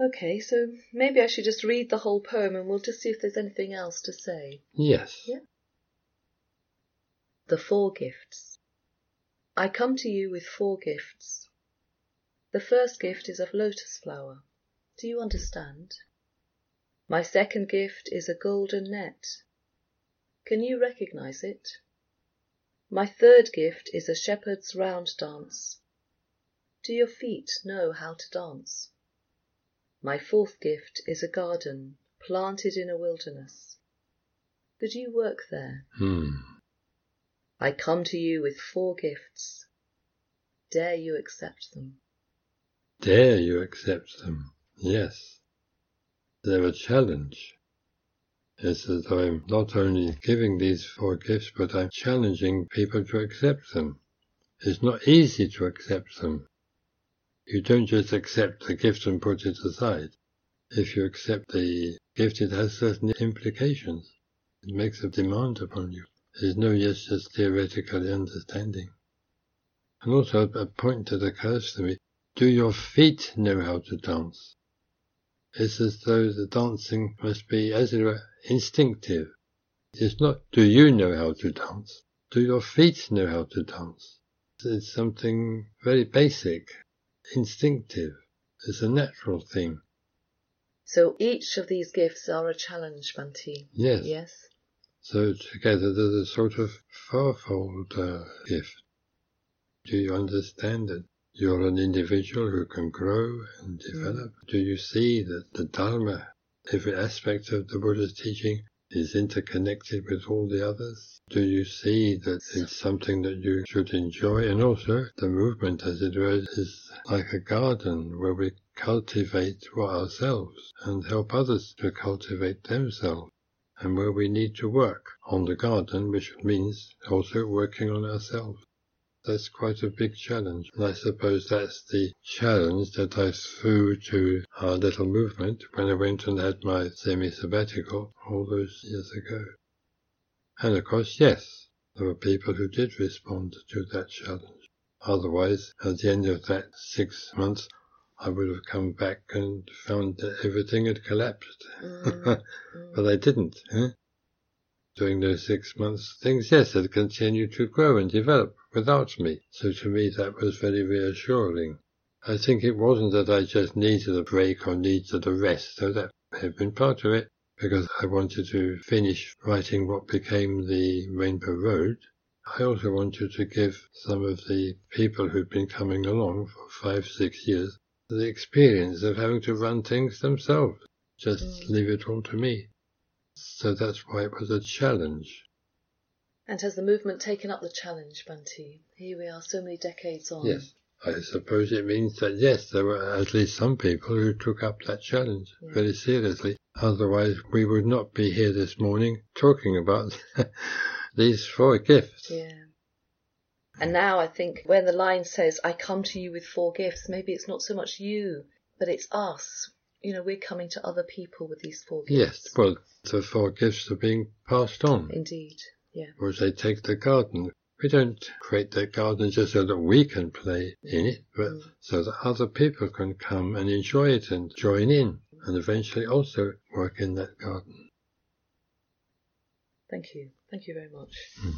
Okay, so maybe I should just read the whole poem and we'll just see if there's anything else to say. Yes. Yeah. The Four Gifts. I come to you with four gifts. The first gift is of lotus flower. Do you understand? My second gift is a golden net. Can you recognize it? My third gift is a shepherd's round dance. Do your feet know how to dance? My fourth gift is a garden planted in a wilderness. Could you work there? Hmm. I come to you with four gifts. Dare you accept them? Dare you accept them? Yes. They're a challenge. It's as though I'm not only giving these four gifts, but I'm challenging people to accept them. It's not easy to accept them. You don't just accept the gift and put it aside. If you accept the gift, it has certain implications. It makes a demand upon you. There's no yes just theoretical understanding. And also a point that occurs to me, do your feet know how to dance? It's as though the dancing must be, as it were, instinctive. It's not, do you know how to dance? Do your feet know how to dance? It's something very basic instinctive. It's a natural thing. So each of these gifts are a challenge, Bhante. Yes. Yes. So together there's a sort of fourfold uh, gift. Do you understand that you're an individual who can grow and develop? Mm. Do you see that the Dharma, every aspect of the Buddha's teaching, is interconnected with all the others? Do you see that it's something that you should enjoy? And also, the movement, as it were, is like a garden where we cultivate for ourselves and help others to cultivate themselves, and where we need to work on the garden, which means also working on ourselves. That's quite a big challenge. And I suppose that's the challenge that I threw to our little movement when I went and had my semi-sabbatical all those years ago. And of course, yes, there were people who did respond to that challenge. Otherwise, at the end of that six months, I would have come back and found that everything had collapsed. Mm, but I didn't. Eh? During those six months, things, yes, had continued to grow and develop without me. So to me, that was very reassuring. I think it wasn't that I just needed a break or needed a rest, though that may have been part of it, because I wanted to finish writing what became the Rainbow Road. I also wanted to give some of the people who'd been coming along for five, six years the experience of having to run things themselves. Just mm. leave it all to me. So that's why it was a challenge. And has the movement taken up the challenge, Bhante? Here we are so many decades on. Yes. I suppose it means that yes, there were at least some people who took up that challenge yeah. very seriously. Otherwise, we would not be here this morning talking about these four gifts. Yeah. And now I think when the line says, I come to you with four gifts, maybe it's not so much you, but it's us you know, we're coming to other people with these four gifts. Yes, well, the four gifts are being passed on. Indeed, yeah. Whereas they take the garden. We don't create that garden just so that we can play in it, but mm. so that other people can come and enjoy it and join in and eventually also work in that garden. Thank you. Thank you very much. Mm.